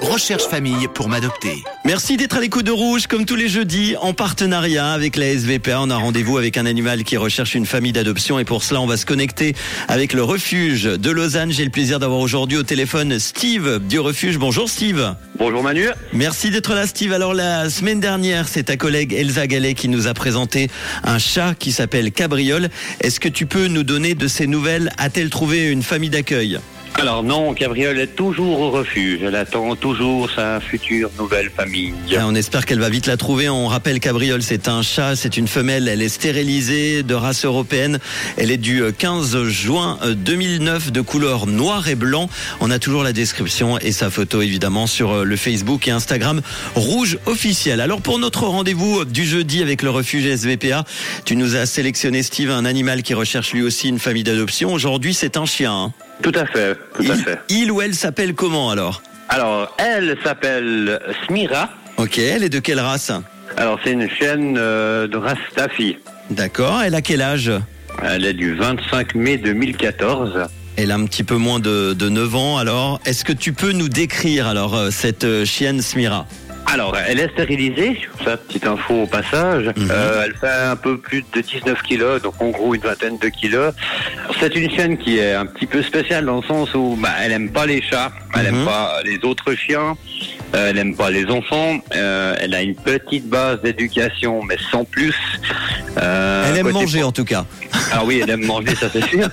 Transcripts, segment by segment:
Recherche famille pour m'adopter. Merci d'être à l'écoute de Rouge, comme tous les jeudis, en partenariat avec la SVPA. On a rendez-vous avec un animal qui recherche une famille d'adoption et pour cela, on va se connecter avec le refuge de Lausanne. J'ai le plaisir d'avoir aujourd'hui au téléphone Steve du refuge. Bonjour Steve. Bonjour Manu. Merci d'être là Steve. Alors la semaine dernière, c'est ta collègue Elsa Gallet qui nous a présenté un chat qui s'appelle Cabriole. Est-ce que tu peux nous donner de ses nouvelles? A-t-elle trouvé une famille d'accueil? Alors non, Cabriole est toujours au refuge. Elle attend toujours sa future nouvelle famille. Bien, on espère qu'elle va vite la trouver. On rappelle Cabriole, c'est un chat, c'est une femelle. Elle est stérilisée de race européenne. Elle est du 15 juin 2009 de couleur noir et blanc. On a toujours la description et sa photo évidemment sur euh, le Facebook et Instagram Rouge officiel. Alors pour notre rendez-vous du jeudi avec le refuge SVPA, tu nous as sélectionné Steve un animal qui recherche lui aussi une famille d'adoption. Aujourd'hui, c'est un chien. Tout à fait, tout il, à fait. il ou elle s'appelle comment alors Alors, elle s'appelle Smira. Ok, elle est de quelle race Alors, c'est une chienne euh, de race Staffy. D'accord, elle a quel âge Elle est du 25 mai 2014. Elle a un petit peu moins de, de 9 ans. Alors, est-ce que tu peux nous décrire alors euh, cette euh, chienne Smira? Alors, elle est stérilisée, ça, petite info au passage. Mhm. Euh, elle fait un peu plus de 19 kilos, donc en gros une vingtaine de kilos. C'est une chienne qui est un petit peu spéciale dans le sens où bah, elle aime pas les chats, elle Mhm. aime pas les autres chiens, euh, elle aime pas les enfants. euh, elle a une petite base d'éducation, mais sans plus. Euh, Elle aime manger en tout cas. Ah oui, elle aime manger, ça c'est sûr.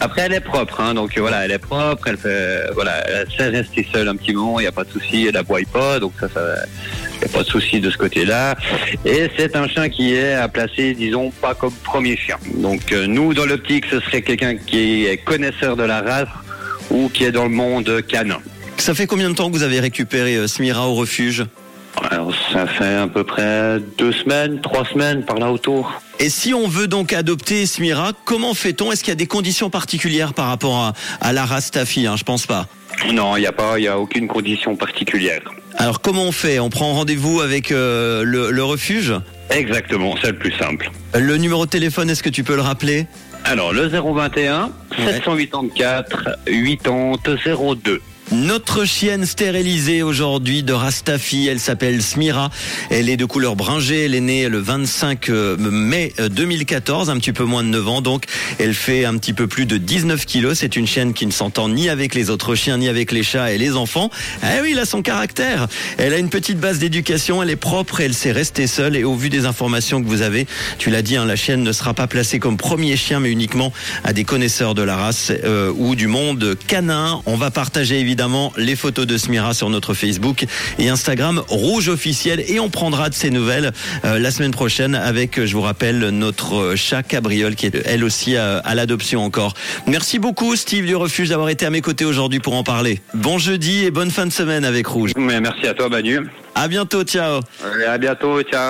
Après, elle est propre, hein, donc voilà, elle est propre, elle fait, voilà, elle sait rester seule un petit moment, il n'y a pas de souci, elle aboie pas, donc ça, ça, il n'y a pas de souci de ce côté-là. Et c'est un chien qui est à placer, disons, pas comme premier chien. Donc euh, nous, dans l'optique, ce serait quelqu'un qui est connaisseur de la race ou qui est dans le monde canin. Ça fait combien de temps que vous avez récupéré euh, Smira au refuge? Ça fait à peu près deux semaines, trois semaines par là autour. Et si on veut donc adopter Smira, comment fait-on? Est-ce qu'il y a des conditions particulières par rapport à, à la race Taffy hein? Je pense pas. Non, il n'y a pas, il y a aucune condition particulière. Alors comment on fait? On prend rendez-vous avec euh, le, le refuge? Exactement, c'est le plus simple. Le numéro de téléphone, est-ce que tu peux le rappeler? Alors, le 021 Ouais. 784 80 02. Notre chienne stérilisée aujourd'hui de Rastafi, elle s'appelle Smira. Elle est de couleur bringée, elle est née le 25 mai 2014, un petit peu moins de 9 ans donc. Elle fait un petit peu plus de 19 kilos. C'est une chienne qui ne s'entend ni avec les autres chiens, ni avec les chats et les enfants. Eh oui, elle a son caractère. Elle a une petite base d'éducation, elle est propre, elle sait rester seule et au vu des informations que vous avez, tu l'as dit, hein, la chienne ne sera pas placée comme premier chien mais uniquement à des connaisseurs de la race euh, ou du monde canin. On va partager évidemment les photos de Smira sur notre Facebook et Instagram Rouge officiel et on prendra de ces nouvelles euh, la semaine prochaine avec, je vous rappelle, notre euh, chat Cabriole qui est elle aussi à, à l'adoption encore. Merci beaucoup Steve du refuge d'avoir été à mes côtés aujourd'hui pour en parler. Bon jeudi et bonne fin de semaine avec Rouge. Merci à toi, Manu. À bientôt, ciao. À bientôt, ciao.